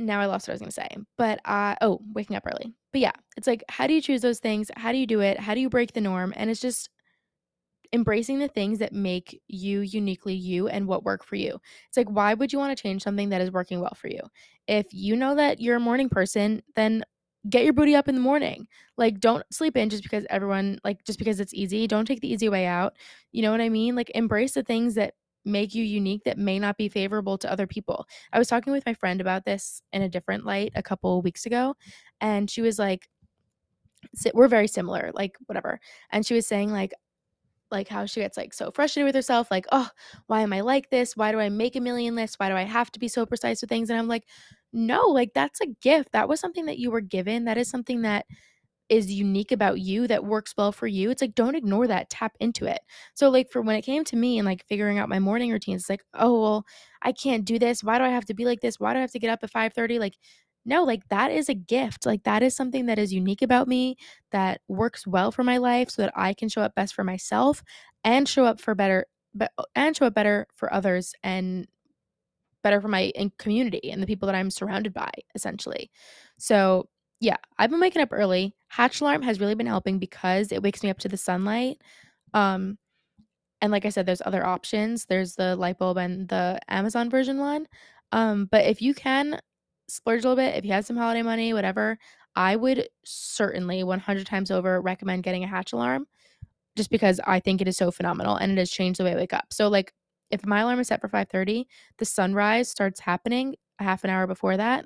now I lost what I was going to say. But uh oh, waking up early. But yeah, it's like how do you choose those things? How do you do it? How do you break the norm? And it's just embracing the things that make you uniquely you and what work for you. It's like why would you want to change something that is working well for you? If you know that you're a morning person, then get your booty up in the morning. Like don't sleep in just because everyone like just because it's easy. Don't take the easy way out. You know what I mean? Like embrace the things that make you unique that may not be favorable to other people. I was talking with my friend about this in a different light a couple weeks ago, and she was like, we're very similar, like whatever. And she was saying, like, like how she gets like so frustrated with herself, like, oh, why am I like this? Why do I make a million lists? Why do I have to be so precise with things? And I'm like, no, like that's a gift. That was something that you were given. That is something that is unique about you that works well for you. It's like don't ignore that, tap into it. So like for when it came to me and like figuring out my morning routines, it's like, "Oh, well, I can't do this. Why do I have to be like this? Why do I have to get up at 5:30?" Like no, like that is a gift. Like that is something that is unique about me that works well for my life so that I can show up best for myself and show up for better but and show up better for others and better for my community and the people that I'm surrounded by, essentially. So, yeah, I've been waking up early. Hatch alarm has really been helping because it wakes me up to the sunlight. Um, and like I said, there's other options. There's the light bulb and the Amazon version one. Um, but if you can splurge a little bit, if you have some holiday money, whatever, I would certainly 100 times over recommend getting a Hatch alarm just because I think it is so phenomenal and it has changed the way I wake up. So like if my alarm is set for 5:30, the sunrise starts happening a half an hour before that.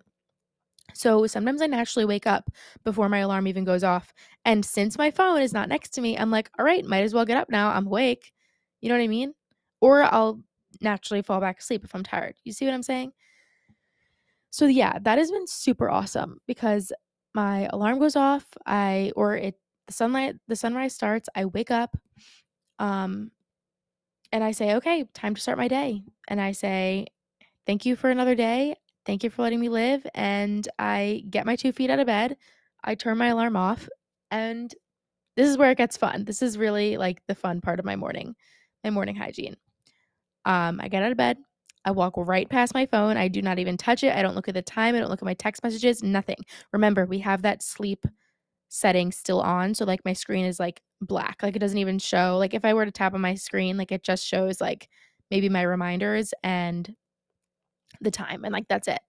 So sometimes I naturally wake up before my alarm even goes off. And since my phone is not next to me, I'm like, all right, might as well get up now. I'm awake. You know what I mean? Or I'll naturally fall back asleep if I'm tired. You see what I'm saying? So yeah, that has been super awesome because my alarm goes off, I or it the sunlight the sunrise starts, I wake up, um, and I say, "Okay, time to start my day." And I say, "Thank you for another day. Thank you for letting me live." And I get my 2 feet out of bed, I turn my alarm off, and this is where it gets fun. This is really, like, the fun part of my morning my morning hygiene. Um, I get out of bed, I walk right past my phone, I do not even touch it, I don't look at the time, I don't look at my text messages, nothing. Remember, we have that sleep setting still on, so, like, my screen is, like, black, like, it doesn't even show like, if I were to tap on my screen, like, it just shows, like, maybe my reminders and the time, and, like, that's it.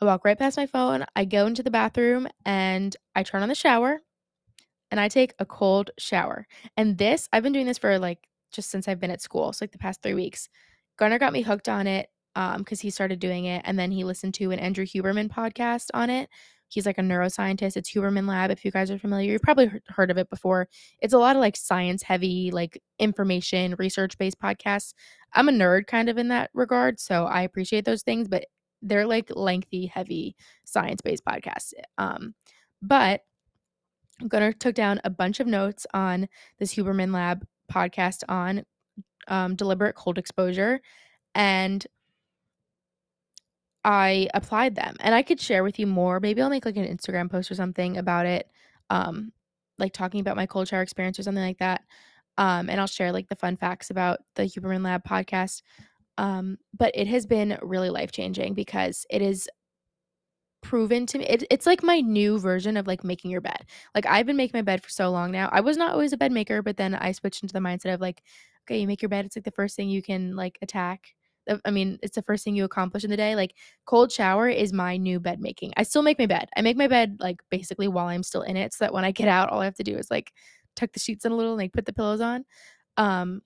I walk right past my phone, I go into the bathroom, and I turn on the shower, and I take a cold shower, and this I've been doing this for, like, just since I've been at school, so, like, the past 3 weeks. Gunnar got me hooked on it, um, because he started doing it, and then he listened to an Andrew Huberman podcast on it. He's like a neuroscientist. It's Huberman Lab. If you guys are familiar, you've probably heard of it before. It's a lot of like science heavy, like information, research based podcasts. I'm a nerd kind of in that regard. So I appreciate those things, but they're like lengthy, heavy science based podcasts. Um, but Gunnar took down a bunch of notes on this Huberman Lab podcast on um, deliberate cold exposure. And I applied them, and I could share with you more. Maybe I'll make, like, an Instagram post or something about it, um, like, talking about my cold shower experience or something like that, um, and I'll share, like, the fun facts about the Huberman Lab podcast, um, but it has been really life-changing because it is proven to me it, it's like my new version of like making your bed. Like i've been making my bed for so long now. I was not always a bed maker but then i switched into the mindset of like okay you make your bed it's like the first thing you can like attack I mean, it's the first thing you accomplish in the day. Like cold shower is my new bed making. I still make my bed. I make my bed like basically while I'm still in it so that when I get out all I have to do is like tuck the sheets in a little and like put the pillows on. Um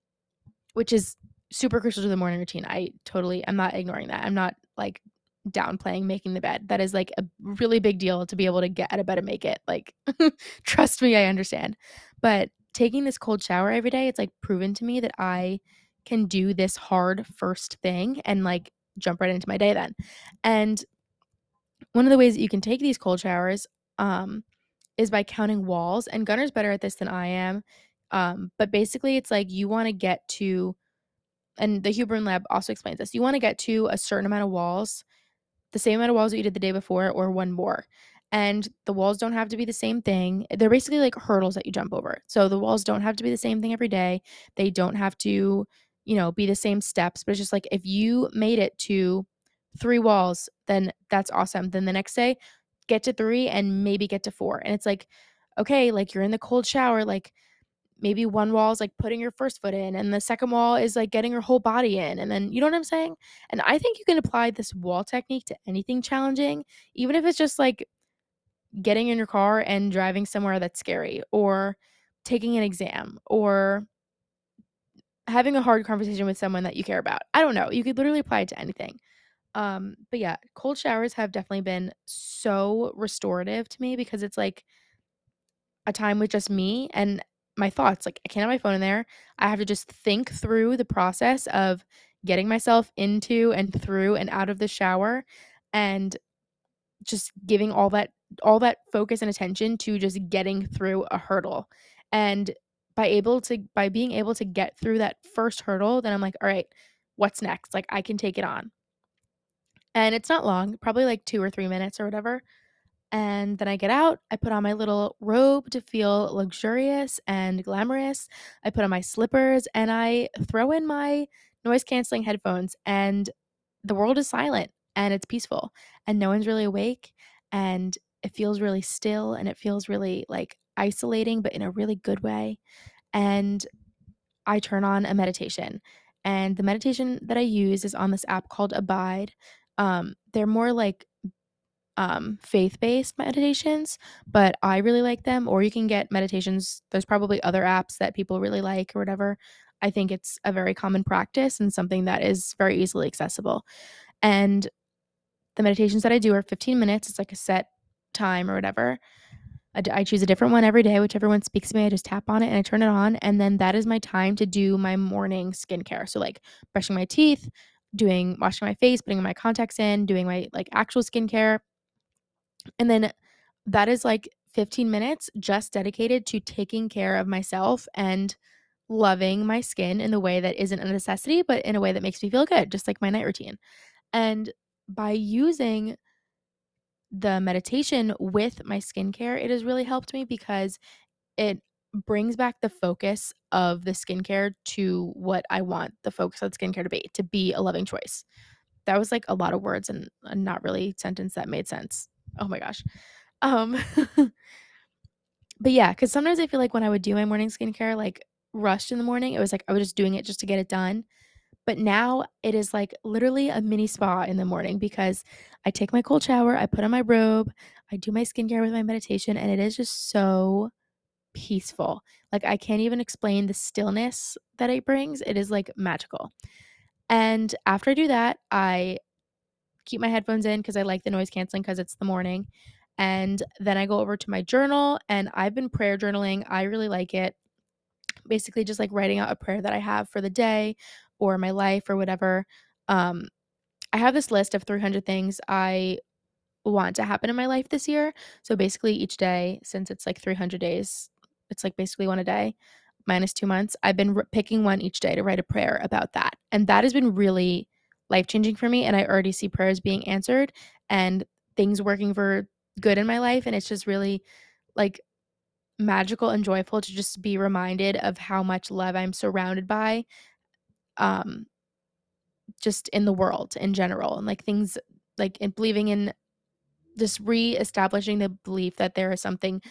which is super crucial to the morning routine. I totally I'm not ignoring that. I'm not like downplaying making the bed. That is like a really big deal to be able to get out of bed and make it. Like trust me, I understand. But taking this cold shower every day, it's like proven to me that I can do this hard first thing and like jump right into my day then. And one of the ways that you can take these cold showers um, is by counting walls. And Gunnar's better at this than I am. Um, but basically, it's like you want to get to, and the Huberman Lab also explains this. You want to get to a certain amount of walls, the same amount of walls that you did the day before, or one more. And the walls don't have to be the same thing. They're basically like hurdles that you jump over. So the walls don't have to be the same thing every day. They don't have to you know, be the same steps, but it's just like if you made it to three walls, then that's awesome. Then the next day, get to three and maybe get to four. And it's like, okay, like you're in the cold shower, like maybe one wall is like putting your first foot in, and the second wall is like getting your whole body in. And then, you know what I'm saying? And I think you can apply this wall technique to anything challenging, even if it's just like getting in your car and driving somewhere that's scary, or taking an exam, or having a hard conversation with someone that you care about. I don't know. You could literally apply it to anything. Um, but yeah, cold showers have definitely been so restorative to me because it's like a time with just me and my thoughts. Like, I can't have my phone in there. I have to just think through the process of getting myself into and through and out of the shower and just giving all that all that focus and attention to just getting through a hurdle. And by able to by being able to get through that first hurdle, then I'm like, "All right, what's next? Like I can take it on." And it's not long, probably like 2 or 3 minutes or whatever. And then I get out, I put on my little robe to feel luxurious and glamorous. I put on my slippers and I throw in my noise canceling headphones and the world is silent and it's peaceful and no one's really awake and it feels really still and it feels really like isolating but in a really good way. And I turn on a meditation. And the meditation that I use is on this app called Abide. Um, they're more like um, faith-based meditations, but I really like them. Or you can get meditations. There's probably other apps that people really like or whatever. I think it's a very common practice and something that is very easily accessible. And the meditations that I do are 15 minutes. It's like a set time or whatever. I, choose a different one every day, whichever one speaks to me. I just tap on it and I turn it on. And then that is my time to do my morning skincare. So, like brushing my teeth, doing washing my face, putting my contacts in, doing my like actual skincare. And then that is like 15 minutes just dedicated to taking care of myself and loving my skin in the way that isn't a necessity, but in a way that makes me feel good, just like my night routine. And by using the meditation with my skincare, it has really helped me because it brings back the focus of the skincare to what I want the focus of skincare to be, to be a loving choice. That was like a lot of words and not really sentence that made sense. Oh my gosh. Um but yeah, cuz sometimes I feel like when I would do my morning skincare like rushed in the morning, it was like I was just doing it just to get it done. But now it is like literally a mini spa in the morning because I take my cold shower, I put on my robe, I do my skincare with my meditation, and it is just so peaceful. Like I can't even explain the stillness that it brings. It is like magical. And after I do that, I keep my headphones in because I like the noise canceling because it's the morning. And then I go over to my journal and I've been prayer journaling. I really like it. Basically, just like writing out a prayer that I have for the day or my life or whatever. Um, I have this list of 300 things I want to happen in my life this year. So basically, each day, since it's like 300 days, it's like basically one a day minus two months. I've been picking one each day to write a prayer about that. And that has been really life changing for me. And I already see prayers being answered and things working for good in my life. And it's just really like magical and joyful to just be reminded of how much love I'm surrounded by um just in the world in general and like things like in believing in just re-establishing the belief that there is something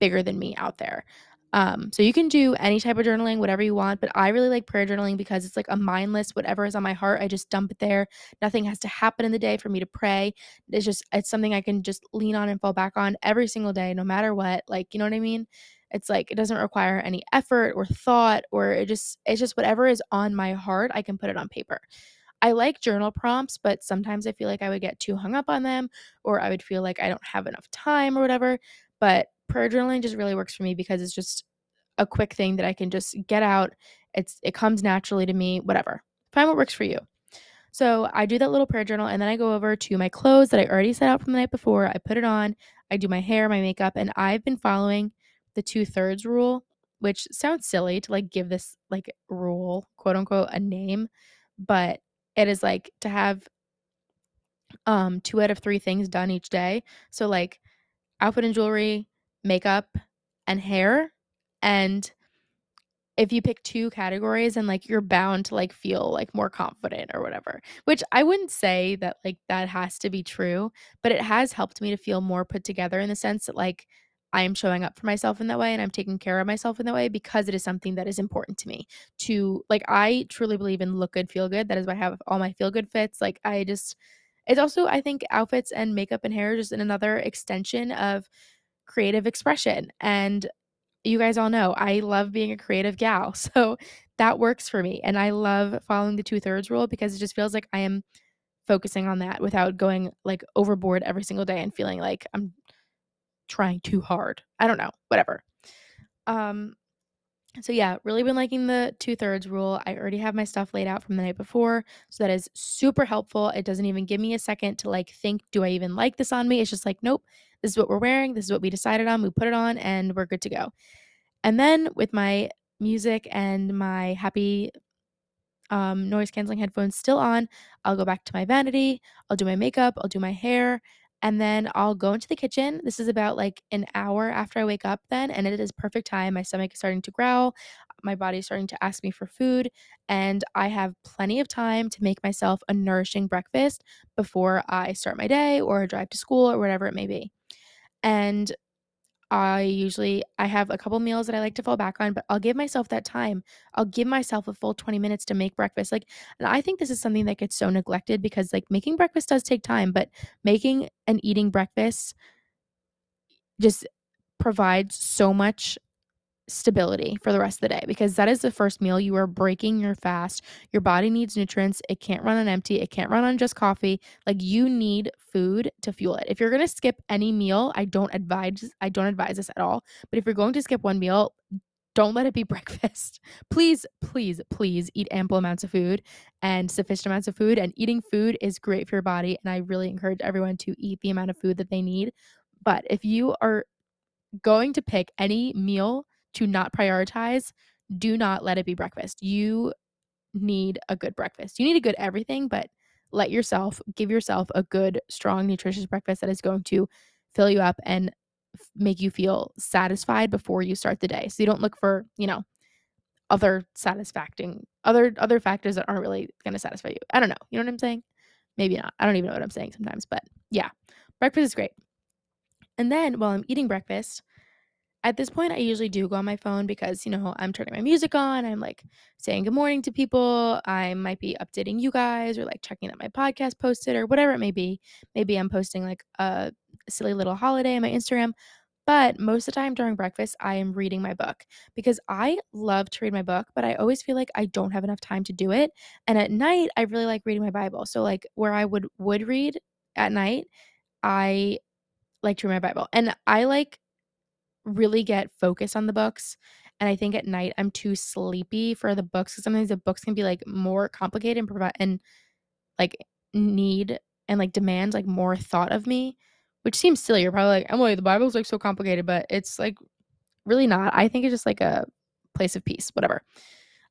bigger than me out there um, so you can do any type of journaling, whatever you want, but I really like prayer journaling because it's like a mindless, whatever is on my heart, I just dump it there. Nothing has to happen in the day for me to pray. It's just, it's something I can just lean on and fall back on every single day, no matter what. Like, you know what I mean? It's like it doesn't require any effort or thought, or it just, it's just whatever is on my heart, I can put it on paper. I like journal prompts, but sometimes I feel like I would get too hung up on them, or I would feel like I don't have enough time or whatever. But prayer journaling just really works for me because it's just a quick thing that I can just get out. It's it comes naturally to me, whatever. Find what works for you. So I do that little prayer journal and then I go over to my clothes that I already set out from the night before. I put it on, I do my hair, my makeup, and I've been following the two thirds rule, which sounds silly to like give this like rule, quote unquote, a name, but it is like to have um two out of three things done each day. So like outfit and jewelry, makeup, and hair. And if you pick two categories and like you're bound to like feel like more confident or whatever which i wouldn't say that like that has to be true but it has helped me to feel more put together in the sense that like i am showing up for myself in that way and i'm taking care of myself in that way because it is something that is important to me to like i truly believe in look good feel good that is why i have all my feel good fits like i just it's also i think outfits and makeup and hair just another extension of creative expression. And you guys all know I love being a creative gal. So that works for me. And I love following the two thirds rule because it just feels like I am focusing on that without going like overboard every single day and feeling like I'm trying too hard. I don't know, whatever. Um So yeah, really been liking the two-thirds rule. I already have my stuff laid out from the night before, so that is super helpful. It doesn't even give me a second to like think, do I even like this on me? It's just like, nope, this is what we're wearing, this is what we decided on, we put it on, and we're good to go. And then with my music and my happy um, noise canceling headphones still on. I'll go back to my vanity. I'll do my makeup. I'll do my hair. And then I'll go into the kitchen. This is about like an hour after I wake up, then, and it is perfect time. My stomach is starting to growl. My body is starting to ask me for food. And I have plenty of time to make myself a nourishing breakfast before I start my day or drive to school or whatever it may be. And I usually I have a couple meals that I like to fall back on, but I'll give myself that time. I'll give myself a full 20 minutes to make breakfast. Like, and I think this is something that gets so neglected because like making breakfast does take time, but making and eating breakfast just provides so much stability for the rest of the day because that is the first meal you are breaking your fast. Your body needs nutrients. It can't run on empty. It can't run on just coffee. Like you need food to fuel it. If you're going to skip any meal, I don't advise I don't advise this at all. But if you're going to skip one meal, don't let it be breakfast. Please, please, please eat ample amounts of food and sufficient amounts of food. And eating food is great for your body. And I really encourage everyone to eat the amount of food that they need. But if you are going to pick any meal to not prioritize, do not let it be breakfast. You need a good breakfast. You need a good everything, but let yourself give yourself a good, strong, nutritious breakfast that is going to fill you up and f- make you feel satisfied before you start the day. So you don't look for, you know, other satisfying other other factors that aren't really going to satisfy you. I don't know. You know what I'm saying? Maybe not. I don't even know what I'm saying sometimes, but yeah. Breakfast is great. And then while I'm eating breakfast, at this point, I usually do go on my phone because, you know, I'm turning my music on. I'm like saying good morning to people. I might be updating you guys or like checking that my podcast posted or whatever it may be. Maybe I'm posting like a silly little holiday on my Instagram. But most of the time during breakfast, I am reading my book because I love to read my book, but I always feel like I don't have enough time to do it. And at night, I really like reading my Bible. So like where I would would read at night, I like to read my Bible. And I like really get focused on the books. And I think at night I'm too sleepy for the books because sometimes the books can be like more complicated and provide and like need and like demand like more thought of me, which seems silly. You're probably like, Emily, the Bible's like so complicated, but it's like really not. I think it's just like a place of peace, whatever.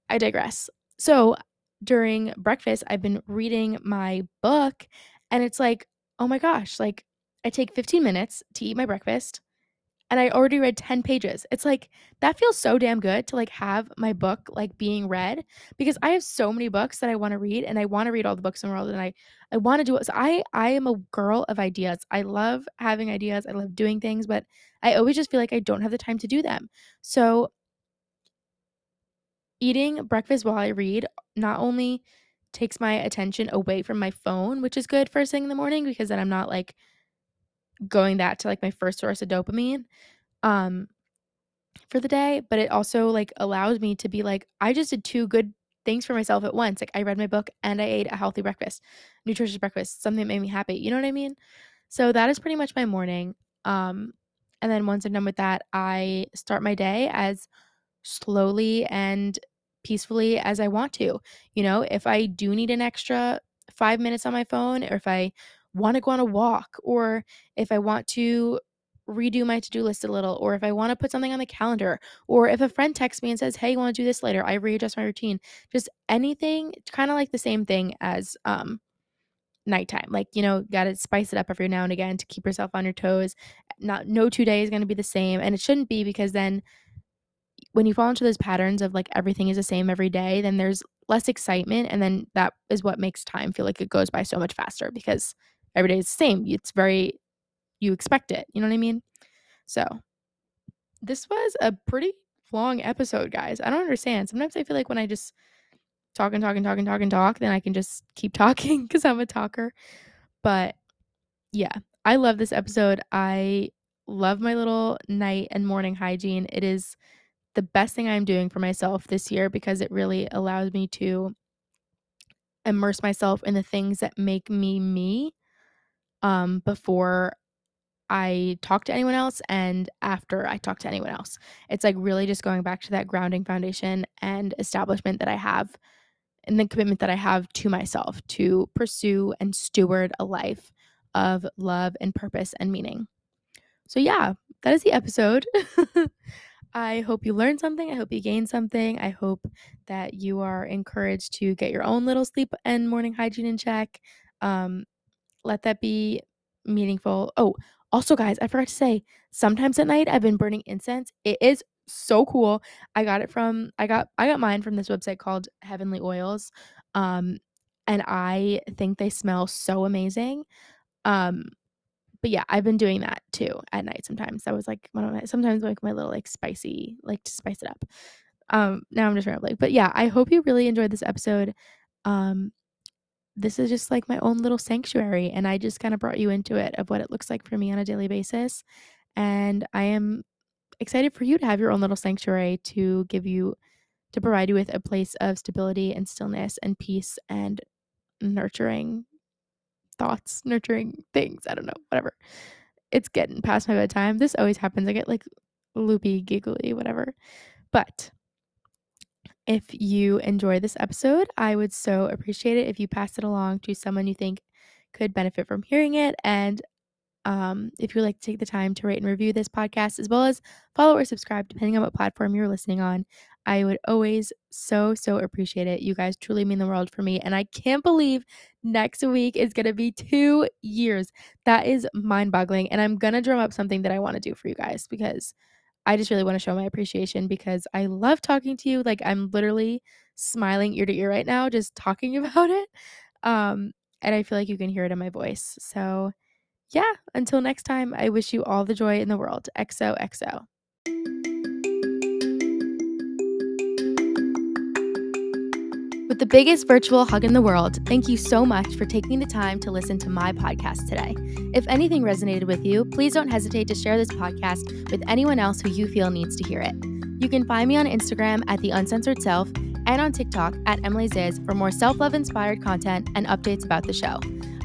I digress. So during breakfast, I've been reading my book, and it's like, oh my gosh, like I take 15 minutes to eat my breakfast and I already read 10 pages. It's like that feels so damn good to like have my book like being read because I have so many books that I want to read and I want to read all the books in the world and I I want to do it. So I I am a girl of ideas. I love having ideas. I love doing things, but I always just feel like I don't have the time to do them. So eating breakfast while I read not only takes my attention away from my phone, which is good first thing in the morning because then I'm not like going that to like my first source of dopamine um for the day, but it also like allows me to be like I just did two good things for myself at once. Like I read my book and I ate a healthy breakfast, nutritious breakfast, something that made me happy. You know what I mean? So that is pretty much my morning. Um and then once I'm done with that, I start my day as slowly and peacefully as I want to. You know, if I do need an extra 5 minutes on my phone or if I want to go on a walk or if I want to redo my to-do list a little or if I want to put something on the calendar or if a friend texts me and says, "Hey, you want to do this later?" I readjust my routine. Just anything kind of like the same thing as um nighttime. Like, you know, got to spice it up every now and again to keep yourself on your toes. Not no two days is going to be the same and it shouldn't be because then when you fall into those patterns of like everything is the same every day, then there's less excitement and then that is what makes time feel like it goes by so much faster because every day is the same. It's very you expect it. You know what I mean? So this was a pretty long episode, guys. I don't understand. Sometimes I feel like when I just talk and talk and talk and talk and talk, then I can just keep talking because I'm a talker. But yeah, I love this episode. I love my little night and morning hygiene. It is the best thing I'm doing for myself this year because it really allows me to immerse myself in the things that make me me um before I talk to anyone else and after I talk to anyone else. It's like really just going back to that grounding foundation and establishment that I have and the commitment that I have to myself to pursue and steward a life of love and purpose and meaning. So, yeah, that is the episode. I hope you learned something. I hope you gained something. I hope that you are encouraged to get your own little sleep and morning hygiene in check. Um, let that be meaningful. Oh, also, guys, I forgot to say, sometimes at night I've been burning incense. It is so cool. I got it from I got I got mine from this website called Heavenly Oils. Um, and I think they smell so amazing. Um, but yeah, I've been doing that too at night sometimes. That was like one of my sometimes like my little like spicy, like to spice it up. Um, now I'm just rambling. But yeah, I hope you really enjoyed this episode. Um, this is just like my own little sanctuary, and I just kind of brought you into it of what it looks like for me on a daily basis. And I am excited for you to have your own little sanctuary to give you to provide you with a place of stability and stillness and peace and nurturing thoughts, nurturing things. I don't know, whatever. It's getting past my bedtime. This always happens. I get like loopy, giggly, whatever. But if you enjoy this episode, I would so appreciate it if you pass it along to someone you think could benefit from hearing it. And um, if you would like to take the time to rate and review this podcast, as well as follow or subscribe, depending on what platform you're listening on, I would always so, so appreciate it. You guys truly mean the world for me. And I can't believe next week is going to be two years. That is mind boggling. And I'm going to drum up something that I want to do for you guys because I just really want to show my appreciation because I love talking to you. Like, I'm literally smiling ear to ear right now, just talking about it. Um, and I feel like you can hear it in my voice. So, yeah, until next time, I wish you all the joy in the world. XOXO. With the biggest virtual hug in the world, thank you so much for taking the time to listen to my podcast today. If anything resonated with you, please don't hesitate to share this podcast with anyone else who you feel needs to hear it. You can find me on Instagram at The Uncensored Self and on TikTok at Emily Ziz for more self love inspired content and updates about the show.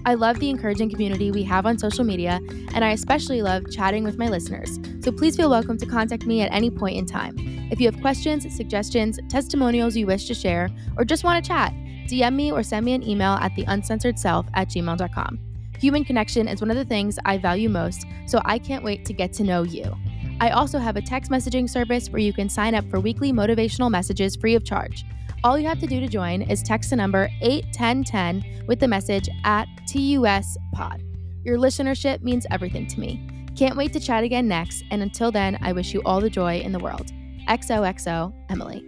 I love the encouraging community we have on social media, and I especially love chatting with my listeners. So please feel welcome to contact me at any point in time. If you have questions, suggestions, testimonials you wish to share, or just want to chat, DM me or send me an email at theuncensoredself at gmail.com. Human connection is one of the things I value most, so I can't wait to get to know you. I also have a text messaging service where you can sign up for weekly motivational messages free of charge. All you have to do to join is text the number 81010 with the message at TUS Pod. Your listenership means everything to me. Can't wait to chat again next, and until then, I wish you all the joy in the world. XOXO, Emily.